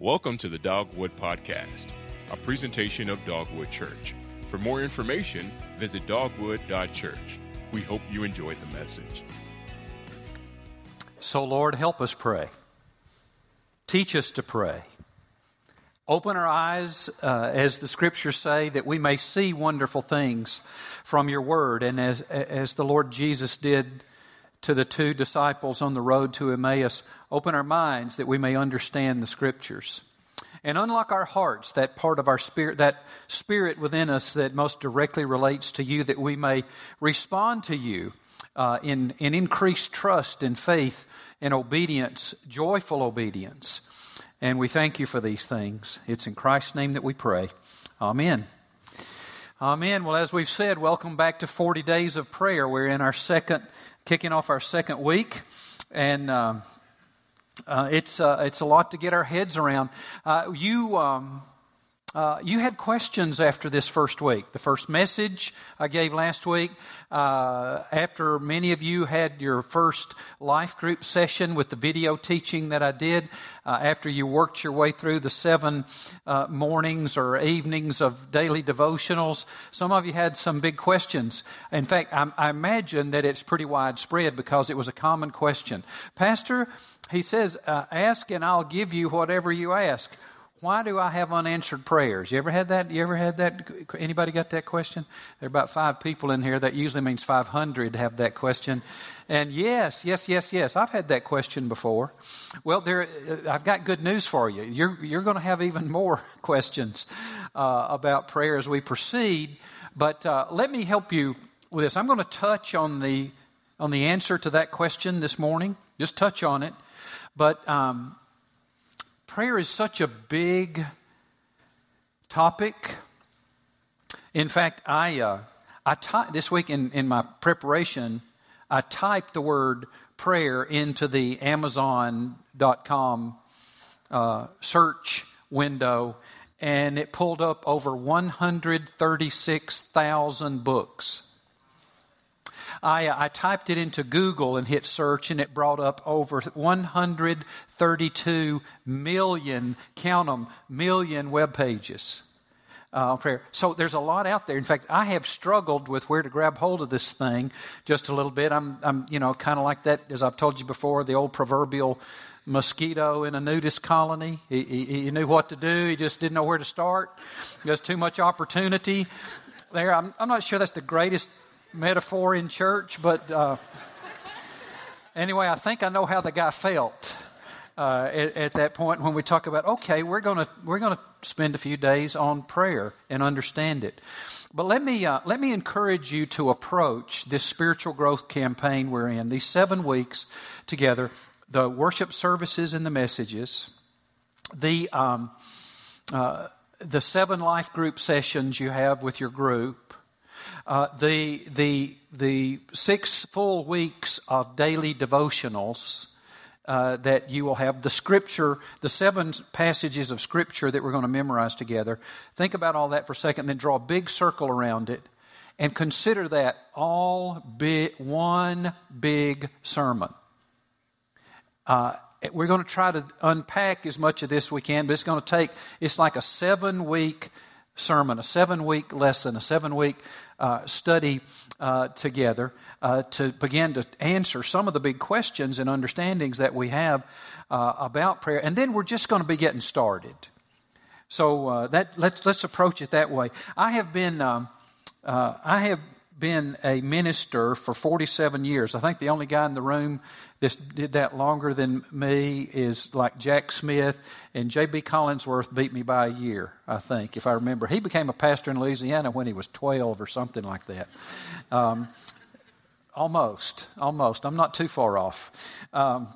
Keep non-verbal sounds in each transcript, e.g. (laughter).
Welcome to the Dogwood Podcast, a presentation of Dogwood Church. For more information, visit dogwood.church. We hope you enjoyed the message. So, Lord, help us pray. Teach us to pray. Open our eyes, uh, as the scriptures say, that we may see wonderful things from your word. And as, as the Lord Jesus did to the two disciples on the road to Emmaus, open our minds that we may understand the scriptures. And unlock our hearts, that part of our spirit, that spirit within us that most directly relates to you, that we may respond to you uh, in, in increased trust and faith and obedience, joyful obedience. And we thank you for these things. It's in Christ's name that we pray. Amen. Amen. Well, as we've said, welcome back to 40 days of prayer. We're in our second kicking off our second week, and uh, uh, it's uh, it's a lot to get our heads around. Uh, you. Um, uh, you had questions after this first week. The first message I gave last week, uh, after many of you had your first life group session with the video teaching that I did, uh, after you worked your way through the seven uh, mornings or evenings of daily devotionals, some of you had some big questions. In fact, I, I imagine that it's pretty widespread because it was a common question. Pastor, he says, uh, ask and I'll give you whatever you ask why do I have unanswered prayers? You ever had that? You ever had that? Anybody got that question? There are about five people in here. That usually means 500 have that question. And yes, yes, yes, yes. I've had that question before. Well, there, uh, I've got good news for you. You're, you're going to have even more (laughs) questions uh, about prayer as we proceed. But uh, let me help you with this. I'm going to touch on the, on the answer to that question this morning, just touch on it. But um, prayer is such a big topic. In fact, I, uh, I ty- this week in, in my preparation, I typed the word prayer into the Amazon.com uh, search window, and it pulled up over 136,000 books. I, I typed it into Google and hit search, and it brought up over 132 million, count them, million web pages. Uh, prayer. So there's a lot out there. In fact, I have struggled with where to grab hold of this thing just a little bit. I'm, I'm you know, kind of like that, as I've told you before, the old proverbial mosquito in a nudist colony. He, he, he, knew what to do, he just didn't know where to start. There's too much opportunity there. I'm, I'm not sure that's the greatest metaphor in church, but uh, anyway, I think I know how the guy felt uh, at, at, that point when we talk about okay, we're going to we're going to spend a few days on prayer and understand it. But let me uh, let me encourage you to approach this spiritual growth campaign we're in. These seven weeks together, the worship services and the messages, the um, uh, the seven life group sessions you have with your group, uh, the, the, the six full weeks of daily devotionals uh, that you will have, the scripture, the seven passages of scripture that we're going to memorize together. Think about all that for a second, then draw a big circle around it and consider that all big, one big sermon. Uh, we're going to try to unpack as much of this as we can, but it's going to take, it's like a seven week sermon, a seven week lesson, a seven week uh, study uh, together uh, to begin to answer some of the big questions and understandings that we have uh, about prayer. And then we're just going to be getting started. So uh, that let's let's approach it that way. I have been um, uh, I have been a minister for 47 years. I think the only guy in the room that did that longer than me is like Jack Smith, and J.B. Collinsworth beat me by a year, I think, if I remember. He became a pastor in Louisiana when he was 12 or something like that. Um, almost, almost. I'm not too far off. Um,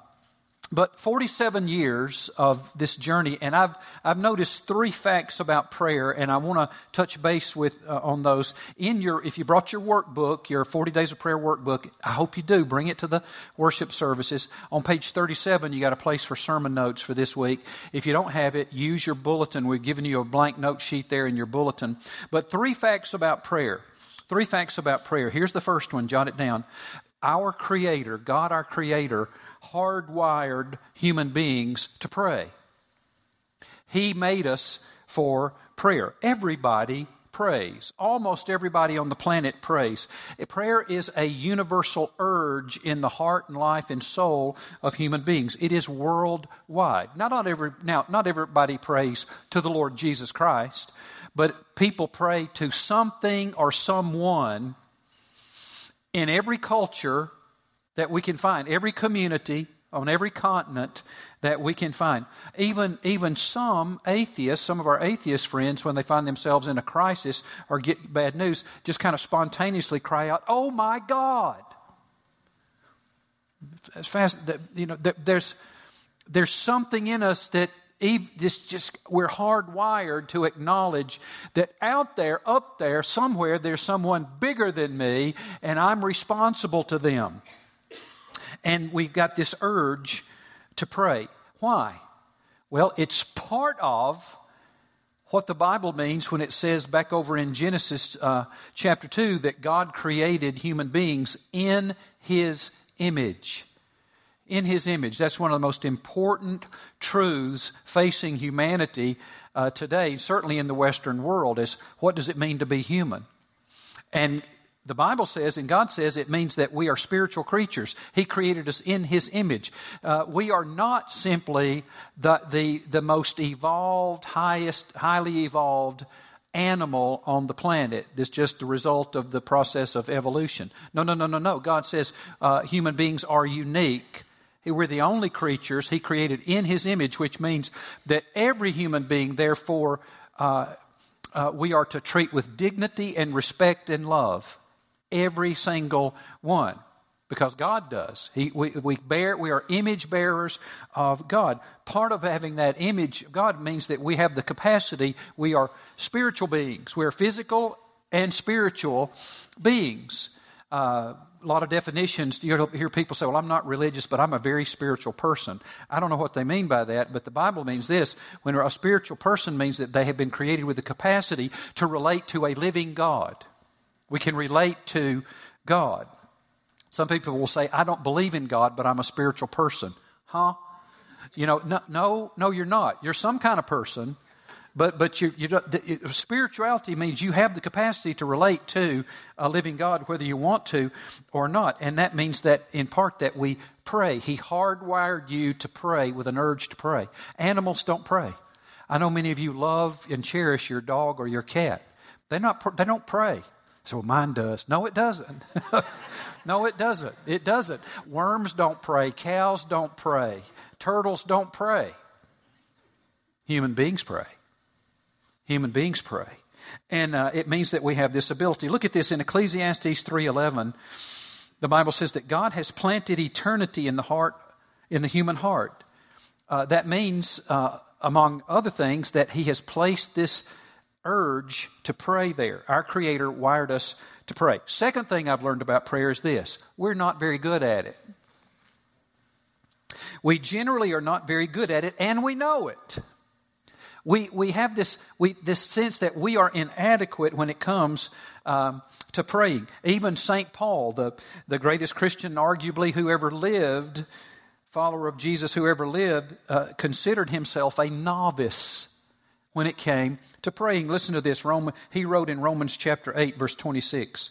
but 47 years of this journey, and I've, I've noticed three facts about prayer, and I want to touch base with uh, on those. In your, if you brought your workbook, your 40 Days of Prayer workbook, I hope you do. Bring it to the worship services. On page 37, you got a place for sermon notes for this week. If you don't have it, use your bulletin. We've given you a blank note sheet there in your bulletin. But three facts about prayer. Three facts about prayer. Here's the first one. Jot it down. Our Creator, God our Creator, hardwired human beings to pray. He made us for prayer. Everybody prays. Almost everybody on the planet prays. Prayer is a universal urge in the heart and life and soul of human beings. It is worldwide. Now, not every, now, not everybody prays to the Lord Jesus Christ, but people pray to something or someone in every culture that we can find, every community, on every continent that we can find. Even, even some atheists, some of our atheist friends, when they find themselves in a crisis or get bad news, just kind of spontaneously cry out, Oh my God! As fast, you know, there's, there's something in us that just, just we're hardwired to acknowledge that out there, up there, somewhere, there's someone bigger than me, and I'm responsible to them. And we've got this urge to pray. Why? Well, it's part of what the Bible means when it says back over in Genesis uh, chapter 2 that God created human beings in His image. In His image. That's one of the most important truths facing humanity uh, today, certainly in the Western world, is what does it mean to be human? And the Bible says, and God says, it means that we are spiritual creatures. He created us in His image. Uh, we are not simply the, the, the most evolved, highest, highly evolved animal on the planet. It's just the result of the process of evolution. No, no, no, no, no. God says uh, human beings are unique. We're the only creatures He created in His image, which means that every human being, therefore, uh, uh we are to treat with dignity and respect and love every single one because God does. He, we, we, bear, we are image bearers of God. Part of having that image of God means that we have the capacity, we are spiritual beings. We are physical and spiritual beings. Uh, a lot of definitions, you hear people say, Well, I'm not religious, but I'm a very spiritual person. I don't know what they mean by that, but the Bible means this. When a spiritual person means that they have been created with the capacity to relate to a living God. We can relate to God. Some people will say, I don't believe in God, but I'm a spiritual person. Huh? You know, no, no, no you're not. You're some kind of person, but, but you, you spirituality means you have the capacity to relate to a living God, whether you want to or not. And that means that, in part, that we pray. He hardwired you to pray with an urge to pray. Animals don't pray. I know many of you love and cherish your dog or your cat. They, not, they don't pray. So mine does. No, it doesn't. (laughs) no, it doesn't. It doesn't. Worms don't pray. Cows don't pray. Turtles don't pray. Human beings pray. Human beings pray. And uh, it means that we have this ability. Look at this in Ecclesiastes 3.11. The Bible says that God has planted eternity in the heart, in the human heart. Uh, that means, uh, among other things, that He has placed this urge to pray there. Our Creator wired us to pray. Second thing I've learned about prayer is this we're not very good at it. We generally are not very good at it, and we know it. We, we have this, we, this sense that we are inadequate when it comes um, to praying. Even St. Paul, the, the greatest Christian, arguably, who ever lived, follower of Jesus who ever lived, uh, considered himself a novice when it came to praying. Listen to this. Roman, he wrote in Romans chapter 8, verse 26.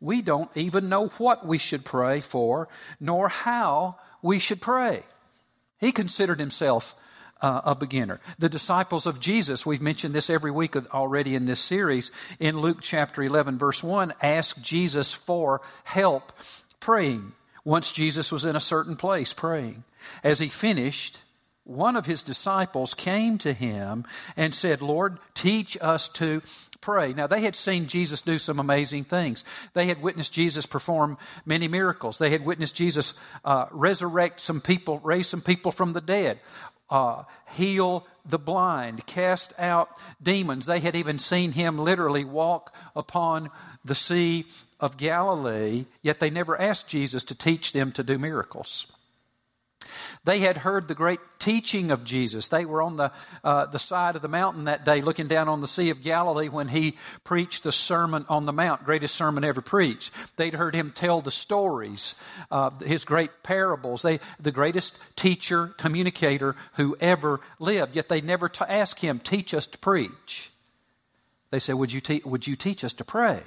We don't even know what we should pray for, nor how we should pray. He considered himself uh, a beginner. The disciples of Jesus, we've mentioned this every week already in this series, in Luke chapter 11, verse 1, asked Jesus for help praying. Once Jesus was in a certain place praying. As he finished, one of his disciples came to him and said, Lord, teach us to pray. Now, they had seen Jesus do some amazing things. They had witnessed Jesus perform many miracles. They had witnessed Jesus uh, resurrect some people, raise some people from the dead, uh, heal the blind, cast out demons. They had even seen him literally walk upon the Sea of Galilee, yet they never asked Jesus to teach them to do miracles. They had heard the great teaching of Jesus. They were on the, uh, the side of the mountain that day looking down on the Sea of Galilee when he preached the Sermon on the Mount, greatest sermon ever preached. They'd heard him tell the stories, uh, his great parables. They, the greatest teacher, communicator who ever lived. Yet they never t- asked him, teach us to preach. They said, would you, te- would you teach us to pray?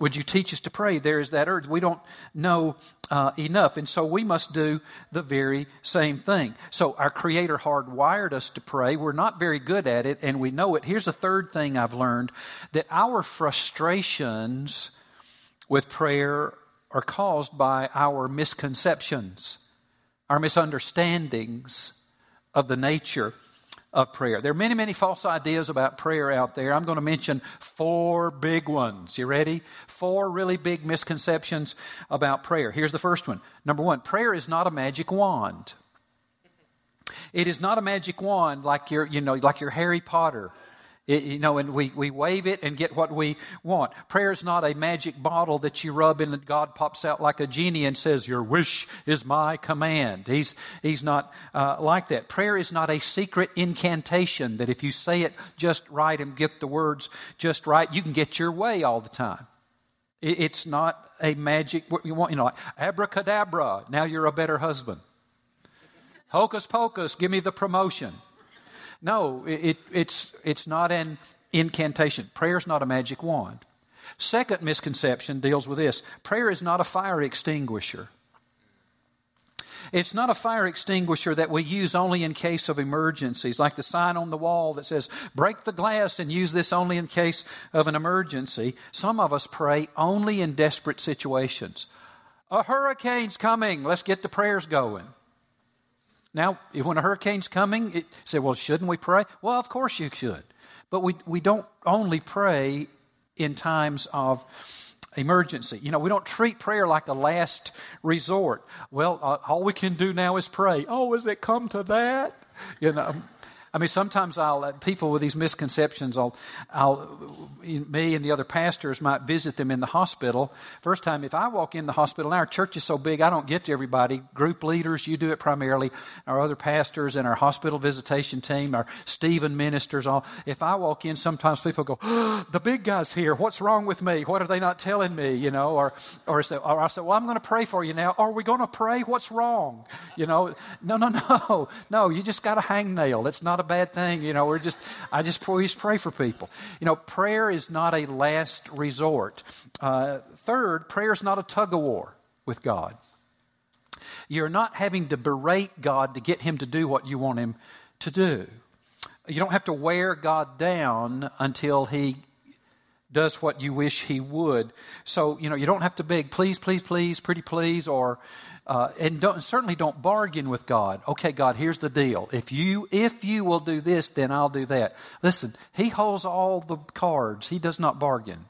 Would you teach us to pray? There is that urge. We don't know uh, enough. And so we must do the very same thing. So our Creator hardwired us to pray. We're not very good at it, and we know it. Here's a third thing I've learned that our frustrations with prayer are caused by our misconceptions, our misunderstandings of the nature of prayer. There are many, many false ideas about prayer out there. I'm going to mention four big ones. You ready? Four really big misconceptions about prayer. Here's the first one. Number one, prayer is not a magic wand. It is not a magic wand like your, you know, like your Harry Potter it, you know, and we, we wave it and get what we want. Prayer is not a magic bottle that you rub in and God pops out like a genie and says, Your wish is my command. He's, he's not uh, like that. Prayer is not a secret incantation that if you say it just right and get the words just right, you can get your way all the time. It, it's not a magic, you want, you know, like abracadabra, now you're a better husband. Hocus pocus, give me the promotion. No, it, it's, it's not an incantation. Prayer is not a magic wand. Second misconception deals with this prayer is not a fire extinguisher. It's not a fire extinguisher that we use only in case of emergencies, like the sign on the wall that says, break the glass and use this only in case of an emergency. Some of us pray only in desperate situations. A hurricane's coming, let's get the prayers going. Now, when a hurricane's coming, it say, well, shouldn't we pray? Well, of course you should. But we, we don't only pray in times of emergency. You know, we don't treat prayer like a last resort. Well, uh, all we can do now is pray. Oh, has it come to that? You know, I mean, sometimes I'll uh, people with these misconceptions. I'll, I'll, me and the other pastors might visit them in the hospital. First time, if I walk in the hospital, our church is so big, I don't get to everybody. Group leaders, you do it primarily. Our other pastors and our hospital visitation team, our Stephen ministers. All. If I walk in, sometimes people go, oh, (gasps) "The big guy's here. What's wrong with me? What are they not telling me?" You know, or or, or I say, "Well, I'm going to pray for you now." Are we going to pray? What's wrong? You know, no, no, (laughs) no, no. You just got a hangnail. It's not a bad thing. You know, we're just, I just always pray for people. You know, prayer is not a last resort. Uh, third, prayer is not a tug of war with God. You're not having to berate God to get Him to do what you want Him to do. You don't have to wear God down until He does what you wish He would. So, you know, you don't have to beg, please, please, please, pretty please, or uh, and don't, certainly don't bargain with God. Okay, God, here's the deal. If you if you will do this, then I'll do that. Listen, He holds all the cards. He does not bargain.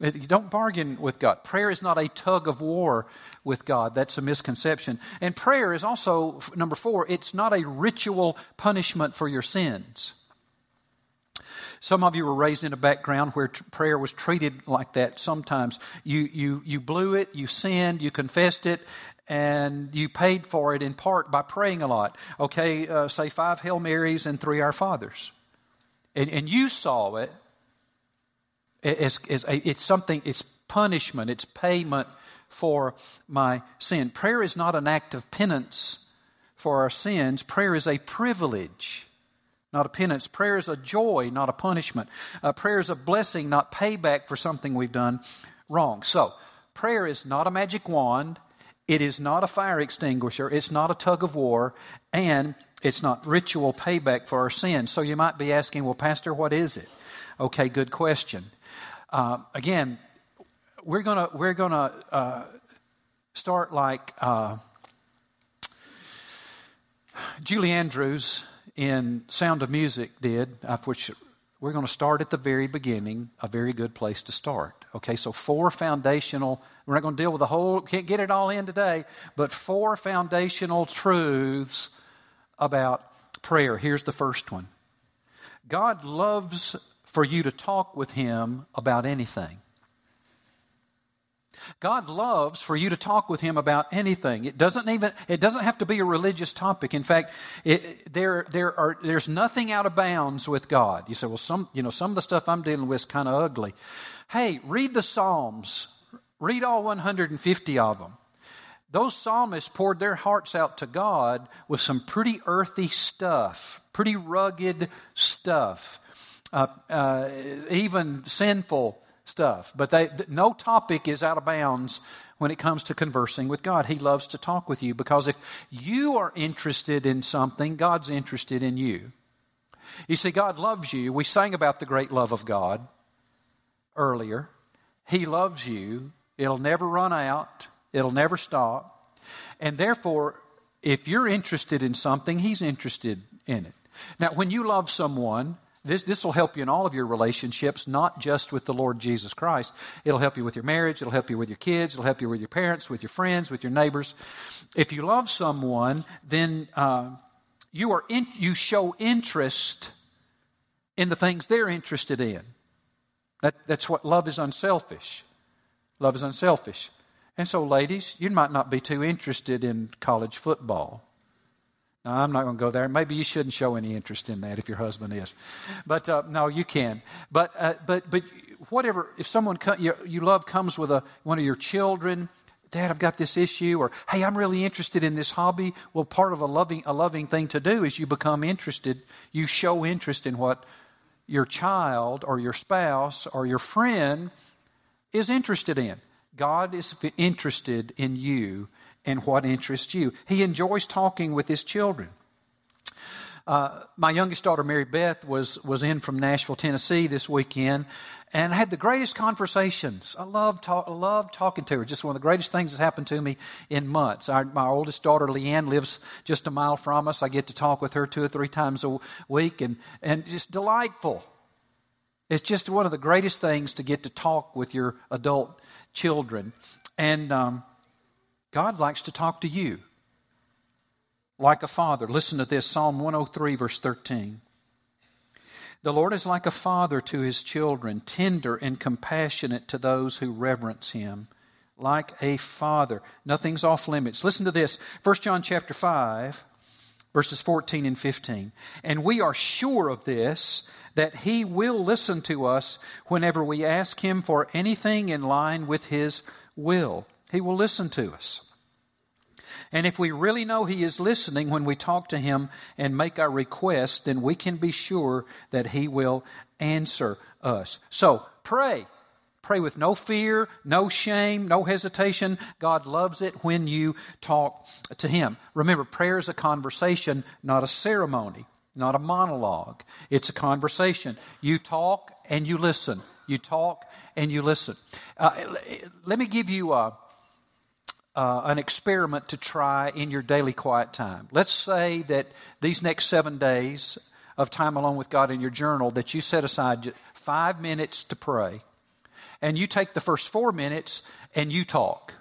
You don't bargain with God. Prayer is not a tug of war with God. That's a misconception. And prayer is also number four. It's not a ritual punishment for your sins. Some of you were raised in a background where t- prayer was treated like that sometimes. You, you, you blew it, you sinned, you confessed it, and you paid for it in part by praying a lot. Okay, uh, say five Hail Marys and three Our Fathers. And, and you saw it as, as a, it's something, it's punishment, it's payment for my sin. Prayer is not an act of penance for our sins, prayer is a privilege not a penance. Prayer is a joy, not a punishment. Uh, prayer is a blessing, not payback for something we've done wrong. So, prayer is not a magic wand. It is not a fire extinguisher. It's not a tug of war. And it's not ritual payback for our sins. So, you might be asking, well, Pastor, what is it? Okay, good question. Uh, again, we're going to we're gonna, uh, start like uh, Julie Andrews in Sound of Music did, of which we're going to start at the very beginning, a very good place to start. Okay, so four foundational, we're not going to deal with the whole, can't get it all in today, but four foundational truths about prayer. Here's the first one God loves for you to talk with Him about anything. God loves for you to talk with Him about anything. It doesn't even it doesn't have to be a religious topic. In fact, it, there there are there's nothing out of bounds with God. You say, well, some you know some of the stuff I'm dealing with is kind of ugly. Hey, read the Psalms. Read all 150 of them. Those psalmists poured their hearts out to God with some pretty earthy stuff, pretty rugged stuff, uh, uh, even sinful stuff. But they, no topic is out of bounds when it comes to conversing with God. He loves to talk with you because if you are interested in something, God's interested in you. You see, God loves you. We sang about the great love of God earlier. He loves you. It'll never run out, it'll never stop. And therefore, if you're interested in something, He's interested in it. Now, when you love someone, this, this will help you in all of your relationships, not just with the Lord Jesus Christ. It'll help you with your marriage. It'll help you with your kids. It'll help you with your parents, with your friends, with your neighbors. If you love someone, then uh, you, are in, you show interest in the things they're interested in. That, that's what love is unselfish. Love is unselfish. And so, ladies, you might not be too interested in college football. No, I'm not going to go there. Maybe you shouldn't show any interest in that if your husband is. But uh, no, you can. But uh, but but whatever. If someone co- you, you love comes with a one of your children, Dad, I've got this issue, or Hey, I'm really interested in this hobby. Well, part of a loving a loving thing to do is you become interested. You show interest in what your child or your spouse or your friend is interested in. God is interested in you and what interests you. He enjoys talking with his children. Uh, my youngest daughter, Mary Beth, was, was in from Nashville, Tennessee this weekend and I had the greatest conversations. I love, talk, love talking to her. Just one of the greatest things that's happened to me in months. Our, my oldest daughter, Leanne, lives just a mile from us. I get to talk with her two or three times a week, and, and it's delightful. It's just one of the greatest things to get to talk with your adult children. And um, God likes to talk to you like a father. Listen to this Psalm 103, verse 13. The Lord is like a father to his children, tender and compassionate to those who reverence him. Like a father. Nothing's off limits. Listen to this 1 John chapter 5, verses 14 and 15. And we are sure of this, that he will listen to us whenever we ask him for anything in line with his will. He will listen to us. And if we really know He is listening when we talk to Him and make our request, then we can be sure that He will answer us. So pray. Pray with no fear, no shame, no hesitation. God loves it when you talk to Him. Remember, prayer is a conversation, not a ceremony, not a monologue. It's a conversation. You talk and you listen. You talk and you listen. Uh, let me give you a uh, an experiment to try in your daily quiet time. Let's say that these next seven days of time alone with God in your journal, that you set aside five minutes to pray, and you take the first four minutes and you talk.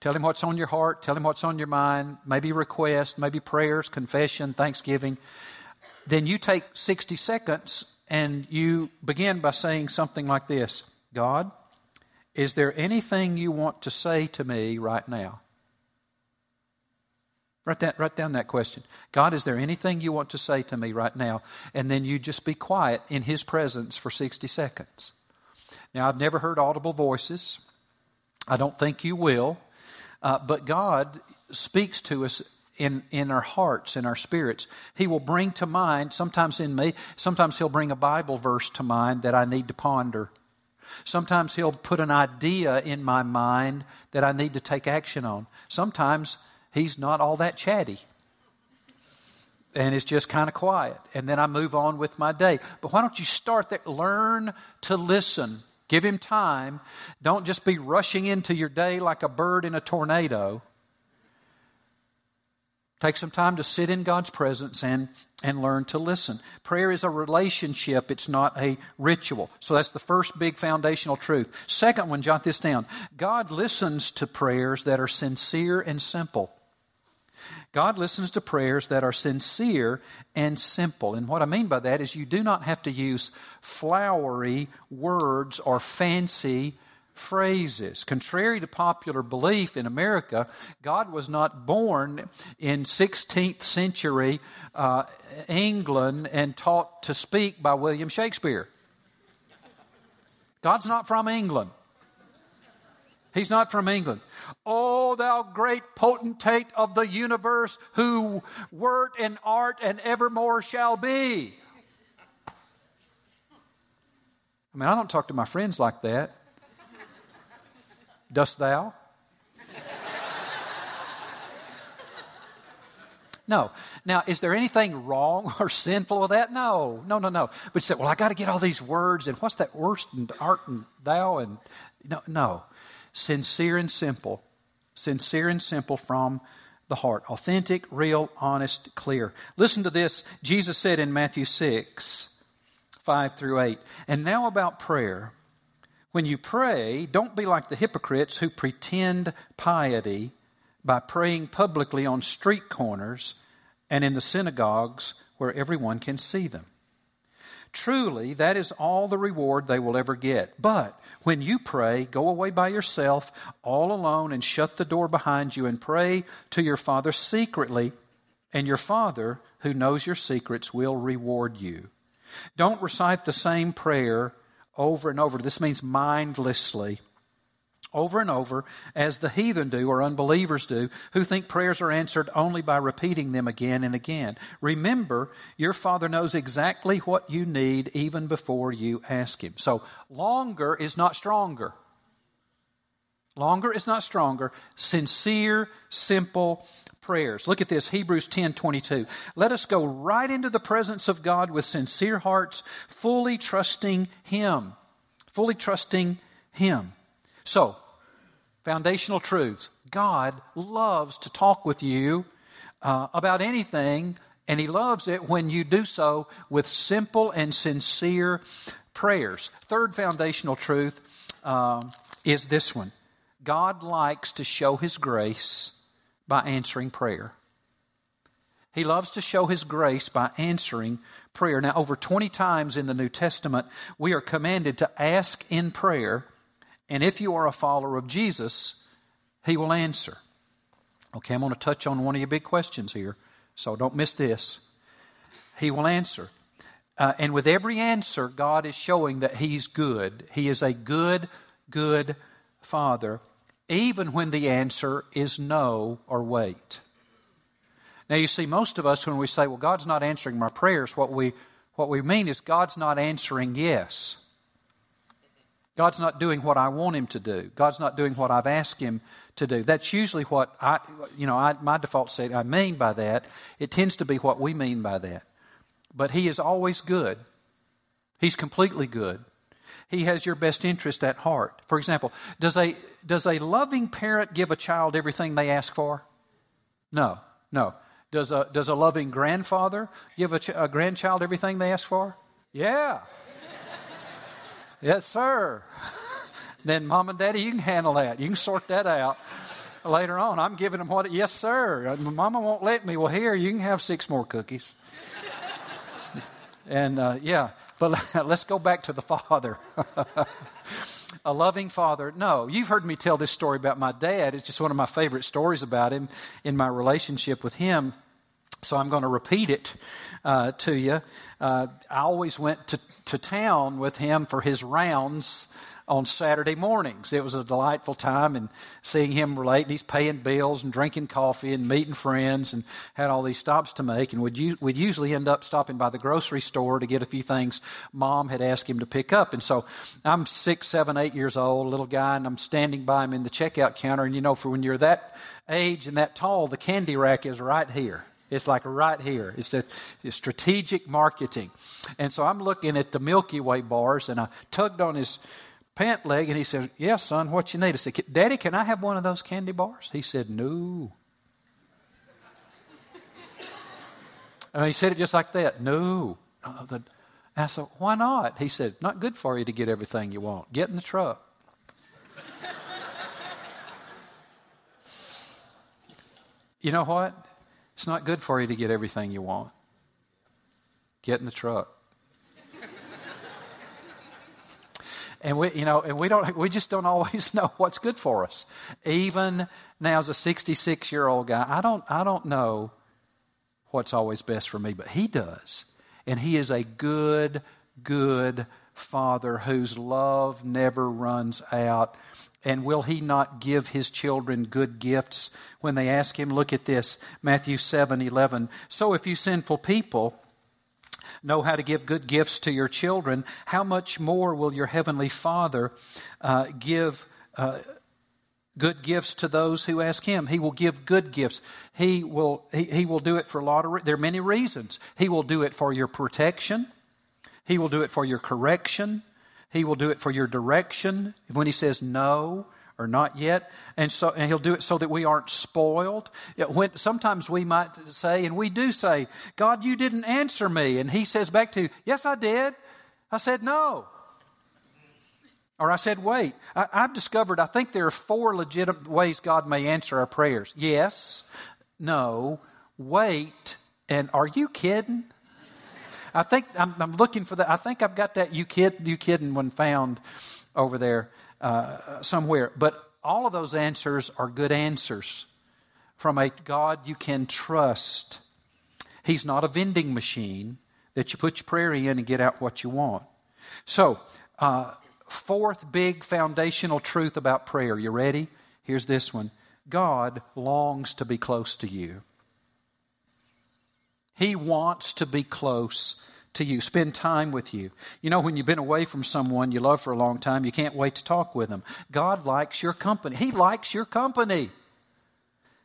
Tell him what's on your heart, tell him what's on your mind, maybe request, maybe prayers, confession, thanksgiving. Then you take 60 seconds and you begin by saying something like this God, is there anything you want to say to me right now? Write, that, write down that question. God, is there anything you want to say to me right now? And then you just be quiet in His presence for 60 seconds. Now, I've never heard audible voices. I don't think you will. Uh, but God speaks to us in, in our hearts, in our spirits. He will bring to mind, sometimes in me, sometimes He'll bring a Bible verse to mind that I need to ponder. Sometimes He'll put an idea in my mind that I need to take action on. Sometimes He's not all that chatty. And it's just kind of quiet. And then I move on with my day. But why don't you start that? Learn to listen. Give Him time. Don't just be rushing into your day like a bird in a tornado. Take some time to sit in God's presence and and learn to listen. Prayer is a relationship, it's not a ritual. So that's the first big foundational truth. Second one, jot this down God listens to prayers that are sincere and simple. God listens to prayers that are sincere and simple. And what I mean by that is you do not have to use flowery words or fancy phrases. Contrary to popular belief in America, God was not born in 16th century uh, England and taught to speak by William Shakespeare. God's not from England. He's not from England. O thou great potentate of the universe, who wert and art and evermore shall be. I mean, I don't talk to my friends like that. Dost thou? No. Now, is there anything wrong or sinful with that? No, no, no, no. But you say, well, I got to get all these words, and what's that worst and art and thou and no, no. Sincere and simple, sincere and simple from the heart, authentic, real, honest, clear. Listen to this. Jesus said in Matthew six, five through eight. And now about prayer. When you pray, don't be like the hypocrites who pretend piety by praying publicly on street corners and in the synagogues where everyone can see them. Truly, that is all the reward they will ever get. But when you pray, go away by yourself, all alone, and shut the door behind you, and pray to your Father secretly, and your Father, who knows your secrets, will reward you. Don't recite the same prayer over and over. This means mindlessly. Over and over, as the heathen do or unbelievers do, who think prayers are answered only by repeating them again and again. Remember, your Father knows exactly what you need even before you ask Him. So, longer is not stronger. Longer is not stronger. Sincere, simple prayers. Look at this, Hebrews 10 22. Let us go right into the presence of God with sincere hearts, fully trusting Him. Fully trusting Him. So, foundational truths. God loves to talk with you uh, about anything, and He loves it when you do so with simple and sincere prayers. Third foundational truth um, is this one God likes to show His grace by answering prayer. He loves to show His grace by answering prayer. Now, over 20 times in the New Testament, we are commanded to ask in prayer, and if you are a follower of Jesus, He will answer. Okay, I'm going to touch on one of your big questions here, so don't miss this. He will answer. Uh, and with every answer, God is showing that He's good. He is a good, good Father even when the answer is no or wait. Now, you see, most of us, when we say, well, God's not answering my prayers, what we, what we mean is God's not answering yes. God's not doing what I want Him to do. God's not doing what I've asked Him to do. That's usually what I, you know, I, my default state I mean by that. It tends to be what we mean by that. But He is always good. He's completely good. He has your best interest at heart. For example, does a, does a loving parent give a child everything they ask for? No, no. Does a, does a loving grandfather give a, ch- a grandchild everything they ask for? Yeah. yes, sir. (laughs) then, mom and daddy, you can handle that. You can sort that out later on. I'm giving them what, yes, sir. Mama won't let me. Well, here, you can have six more cookies. (laughs) and uh, yeah, but (laughs) let's go back to the father. (laughs) a loving father. No, you've heard me tell this story about my dad. It's just one of my favorite stories about him in my relationship with him. So I'm going to repeat it uh, to you. Uh, I always went to, to town with him for his rounds on Saturday mornings. It was a delightful time and seeing him relate. and He's paying bills and drinking coffee and meeting friends and had all these stops to make. And would u- would usually end up stopping by the grocery store to get a few things mom had asked him to pick up. And so I'm six, seven, eight years old, little guy, and I'm standing by him in the checkout counter. And you know, for when you're that age and that tall, the candy rack is right here. It's like right here. It's the strategic marketing. And so I'm looking at the Milky Way bars, and I tugged on his pant leg, and he said, Yes, son, what you need? I said, Daddy, can I have one of those candy bars? He said, No. and he said it just like that, No. Uh, and I said, Why not? He said, Not good for you to get everything you want. Get in the truck. you know what? It's not good for you to get everything you want. Get in the truck. And we, you know, and we don't, we just don't (laughs) always know what's good for us. Even now, as a 66 year old guy, I don't, I don't know what's always best for me, but he does. And he is a good, good father whose love never runs out. And will he not give his children good gifts when they ask him? Look at this Matthew 7 11. So if you sinful people, know how to give good gifts to your children, how much more will your heavenly Father uh, give uh, good gifts to those who ask Him? He will give good gifts. He will, he, he will do it for a lot of, re- there are many reasons. He will do it for your protection. He will do it for your correction. He will do it for your direction. When He says no, or not yet. And so and he'll do it so that we aren't spoiled. When, sometimes we might say, and we do say, God, you didn't answer me. And he says back to you, Yes, I did. I said no. Or I said, wait. I, I've discovered, I think there are four legitimate ways God may answer our prayers. Yes, no, wait, and are you kidding? I think I'm, I'm, looking for that. I think I've got that you kid, you kidding one found over there uh, somewhere. But all of those answers are good answers from a God you can trust. He's not a vending machine that you put your prayer in and get out what you want. So, uh, fourth big foundational truth about prayer. You ready? Here's this one God longs to be close to you. He wants to be close to you, spend time with you. You know, when you've been away from someone you love for a long time, you can't wait to talk with them. God likes your company. He likes your company.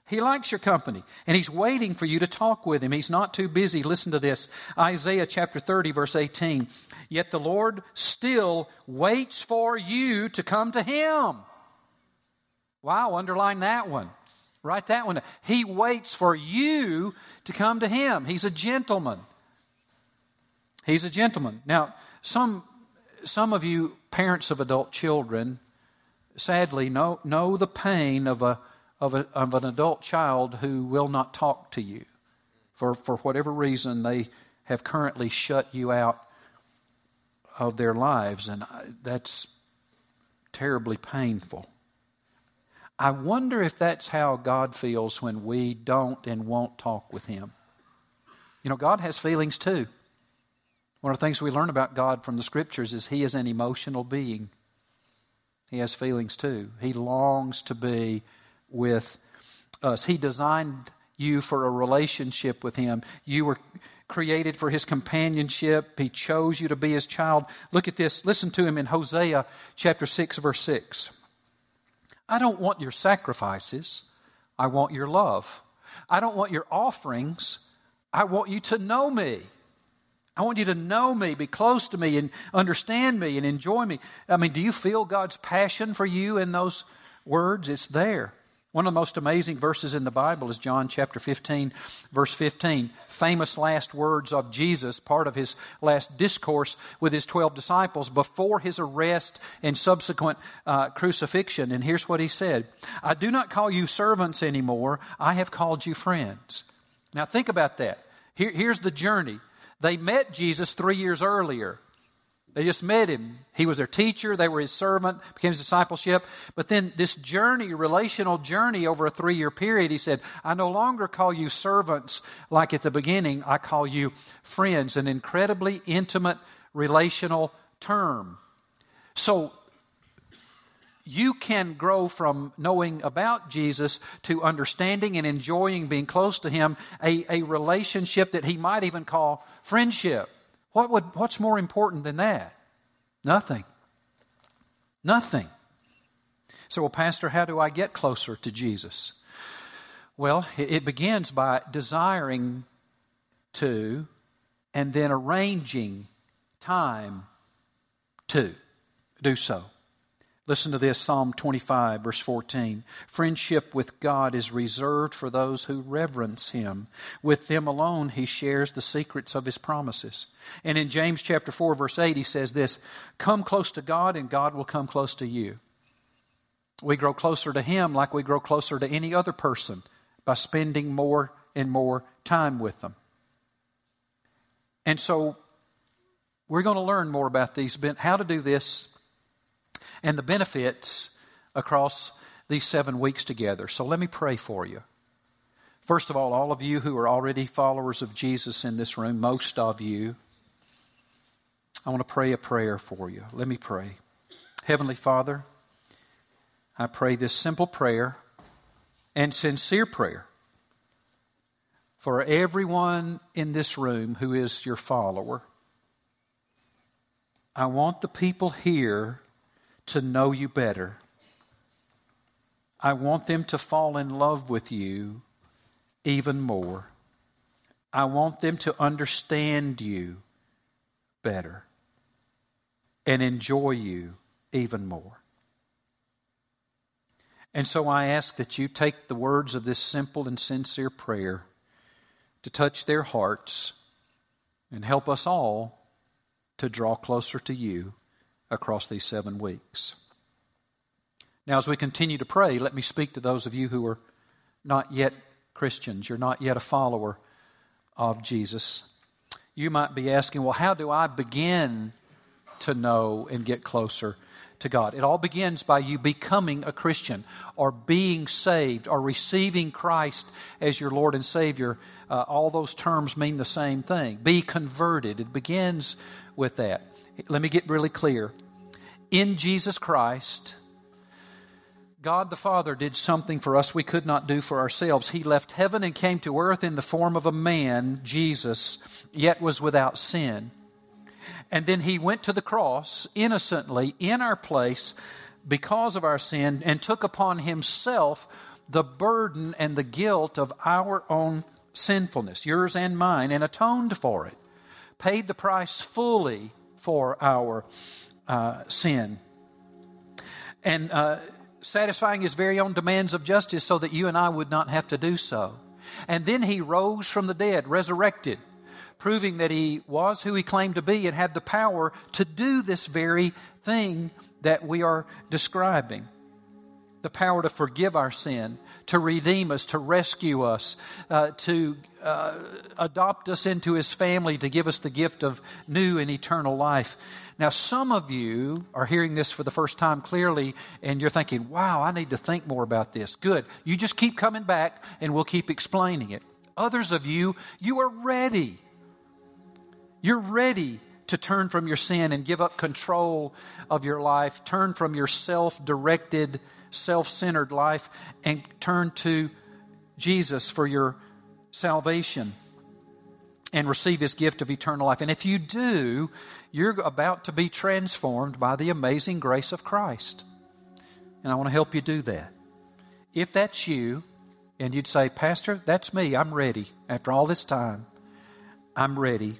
He likes your company, and He's waiting for you to talk with Him. He's not too busy. Listen to this Isaiah chapter 30, verse 18. Yet the Lord still waits for you to come to Him. Wow, underline that one. Write that one. He waits for you to come to Him. He's a gentleman. He's a gentleman. Now, some, some of you parents of adult children sadly know, know the pain of, a, of, a, of an adult child who will not talk to you. For, for whatever reason, they have currently shut you out of their lives, and that's terribly painful. I wonder if that's how God feels when we don't and won't talk with Him. You know, God has feelings too. One of the things we learn about God from the scriptures is He is an emotional being. He has feelings too. He longs to be with us. He designed you for a relationship with Him. You were created for His companionship. He chose you to be His child. Look at this. Listen to Him in Hosea chapter 6, verse 6. I don't want your sacrifices, I want your love. I don't want your offerings, I want you to know me. I want you to know me, be close to me, and understand me and enjoy me. I mean, do you feel God's passion for you in those words? It's there. One of the most amazing verses in the Bible is John chapter 15, verse 15. Famous last words of Jesus, part of his last discourse with his 12 disciples before his arrest and subsequent uh, crucifixion. And here's what he said I do not call you servants anymore, I have called you friends. Now think about that. Here, here's the journey. They met Jesus three years earlier. They just met him. He was their teacher, they were his servant, became his discipleship. But then this journey, relational journey over a three year period, he said, I no longer call you servants like at the beginning, I call you friends, an incredibly intimate relational term. So you can grow from knowing about Jesus to understanding and enjoying being close to Him, a, a relationship that He might even call friendship. What would, what's more important than that? Nothing. Nothing. So, well, Pastor, how do I get closer to Jesus? Well, it, it begins by desiring to and then arranging time to do so. Listen to this Psalm 25, verse 14. Friendship with God is reserved for those who reverence Him. With them alone, He shares the secrets of His promises. And in James chapter 4, verse 8, He says this Come close to God, and God will come close to you. We grow closer to Him like we grow closer to any other person by spending more and more time with them. And so, we're going to learn more about these, how to do this and the benefits across these seven weeks together. So let me pray for you. First of all, all of you who are already followers of Jesus in this room, most of you, I want to pray a prayer for you. Let me pray. Heavenly Father, I pray this simple prayer and sincere prayer for everyone in this room who is your follower. I want the people here to know you better. I want them to fall in love with you even more. I want them to understand you better and enjoy you even more. And so I ask that you take the words of this simple and sincere prayer to touch their hearts and help us all to draw closer to you across these seven weeks. Now, as we continue to pray, let me speak to those of you who are not yet Christians. You're not yet a follower of Jesus. You might be asking, well, how do I begin to know and get closer to God. It all begins by you becoming a Christian or being saved or receiving Christ as your Lord and Savior. Uh, all those terms mean the same thing. Be converted. It begins with that. Let me get really clear. In Jesus Christ, God the Father did something for us we could not do for ourselves. He left heaven and came to earth in the form of a man, Jesus, yet was without sin. And then he went to the cross innocently in our place because of our sin and took upon himself the burden and the guilt of our own sinfulness, yours and mine, and atoned for it, paid the price fully for our uh, sin. And uh, satisfying his very own demands of justice so that you and I would not have to do so. And then he rose from the dead, resurrected, proving that he was who he claimed to be and had the power to do this very thing that we are describing the power to forgive our sin, to redeem us, to rescue us, uh, to uh, adopt us into his family, to give us the gift of new and eternal life. Now, some of you are hearing this for the first time clearly, and you're thinking, wow, I need to think more about this. Good. You just keep coming back, and we'll keep explaining it. Others of you, you are ready. You're ready to turn from your sin and give up control of your life, turn from your self directed, self centered life, and turn to Jesus for your salvation and receive his gift of eternal life. And if you do, you're about to be transformed by the amazing grace of Christ. And I want to help you do that. If that's you, and you'd say, Pastor, that's me, I'm ready. After all this time, I'm ready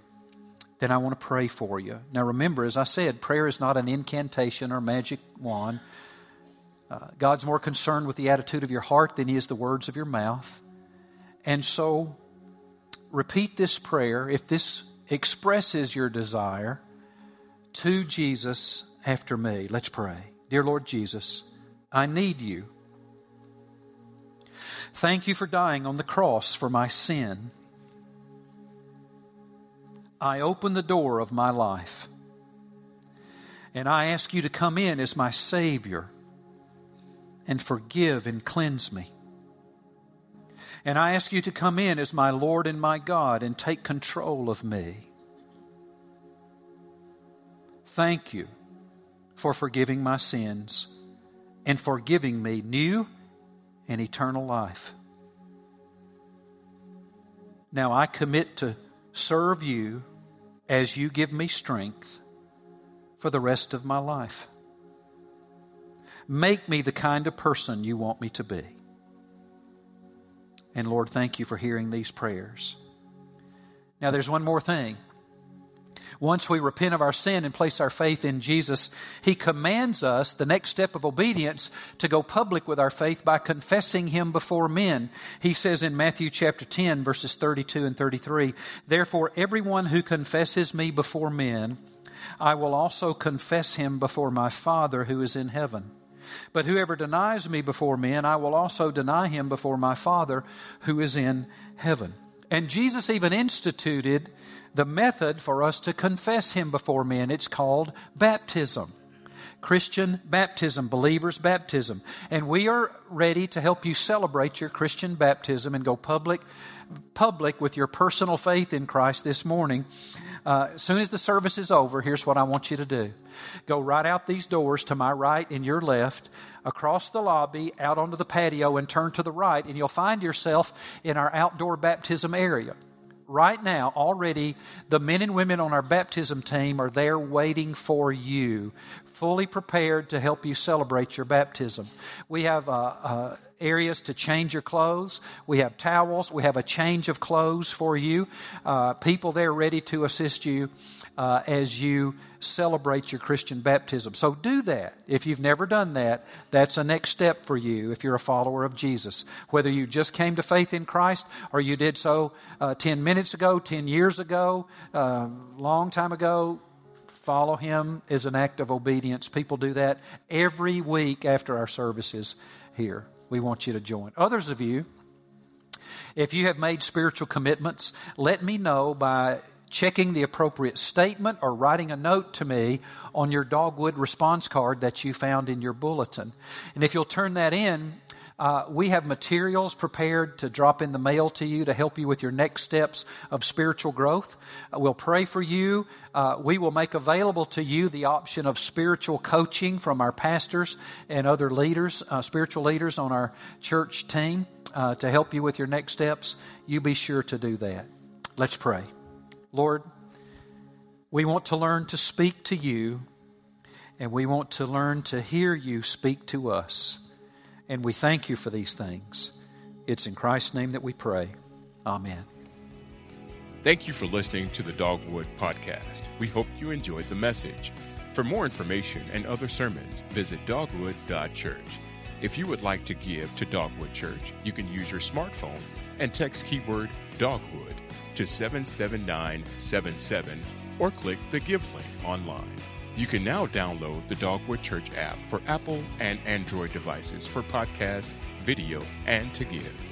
then I want to pray for you. Now, remember, as I said, prayer is not an incantation or magic wand. Uh, God's more concerned with the attitude of your heart than He is the words of your mouth. And so, repeat this prayer if this expresses your desire to Jesus after me. Let's pray. Dear Lord Jesus, I need you. Thank you for dying on the cross for my sin. I open the door of my life. And I ask you to come in as my Savior and forgive and cleanse me. And I ask you to come in as my Lord and my God and take control of me. Thank you for forgiving my sins and for giving me new and eternal life. Now I commit to serve you as you give me strength for the rest of my life. Make me the kind of person you want me to be. And Lord, thank you for hearing these prayers. Now, there's one more thing. Once we repent of our sin and place our faith in Jesus, He commands us, the next step of obedience, to go public with our faith by confessing Him before men. He says in Matthew chapter 10, verses 32 and 33, Therefore, everyone who confesses me before men, I will also confess him before my Father who is in heaven. But whoever denies me before men, I will also deny him before my Father who is in heaven. And Jesus even instituted the method for us to confess Him before men. It's called baptism. Christian baptism, believers' baptism. And we are ready to help you celebrate your Christian baptism and go public, public with your personal faith in Christ this morning. Uh, as soon as the service is over, here's what I want you to do go right out these doors to my right and your left, across the lobby, out onto the patio, and turn to the right, and you'll find yourself in our outdoor baptism area right now, already, the men and women on our baptism team are there waiting for you, fully prepared to help you celebrate your baptism. We have uh, uh, areas to change your clothes. We have towels. We have a change of clothes for you. Uh, people there ready to assist you uh, as you celebrate your Christian baptism. So do that. If you've never done that, that's a next step for you if you're a follower of Jesus. Whether you just came to faith in Christ or you did so uh, 10 minutes ago, 10 years ago, a uh, long time ago, follow Him is an act of obedience. People do that every week after our services here. We want you to join. Others of you, if you have made spiritual commitments, let me know by checking the appropriate statement or writing a note to me on your Dogwood response card that you found in your bulletin. And if you'll turn that in, uh, we have materials prepared to drop in the mail to you to help you with your next steps of spiritual growth. Uh, we'll pray for you. Uh, we will make available to you the option of spiritual coaching from our pastors and other leaders, uh, spiritual leaders on our church team uh, to help you with your next steps. You be sure to do that. Let's pray. Lord, we want to learn to speak to you, and we want to learn to hear you speak to us. And we thank you for these things. It's in Christ's name that we pray. Amen. Thank you for listening to the Dogwood Podcast. We hope you enjoyed the message. For more information and other sermons, visit dogwood.church. If you would like to give to Dogwood Church, you can use your smartphone and text keyword Dogwood to 77977 or click the Give link online. You can now download the Dogwood Church app for Apple and Android devices for podcast, video, and to give.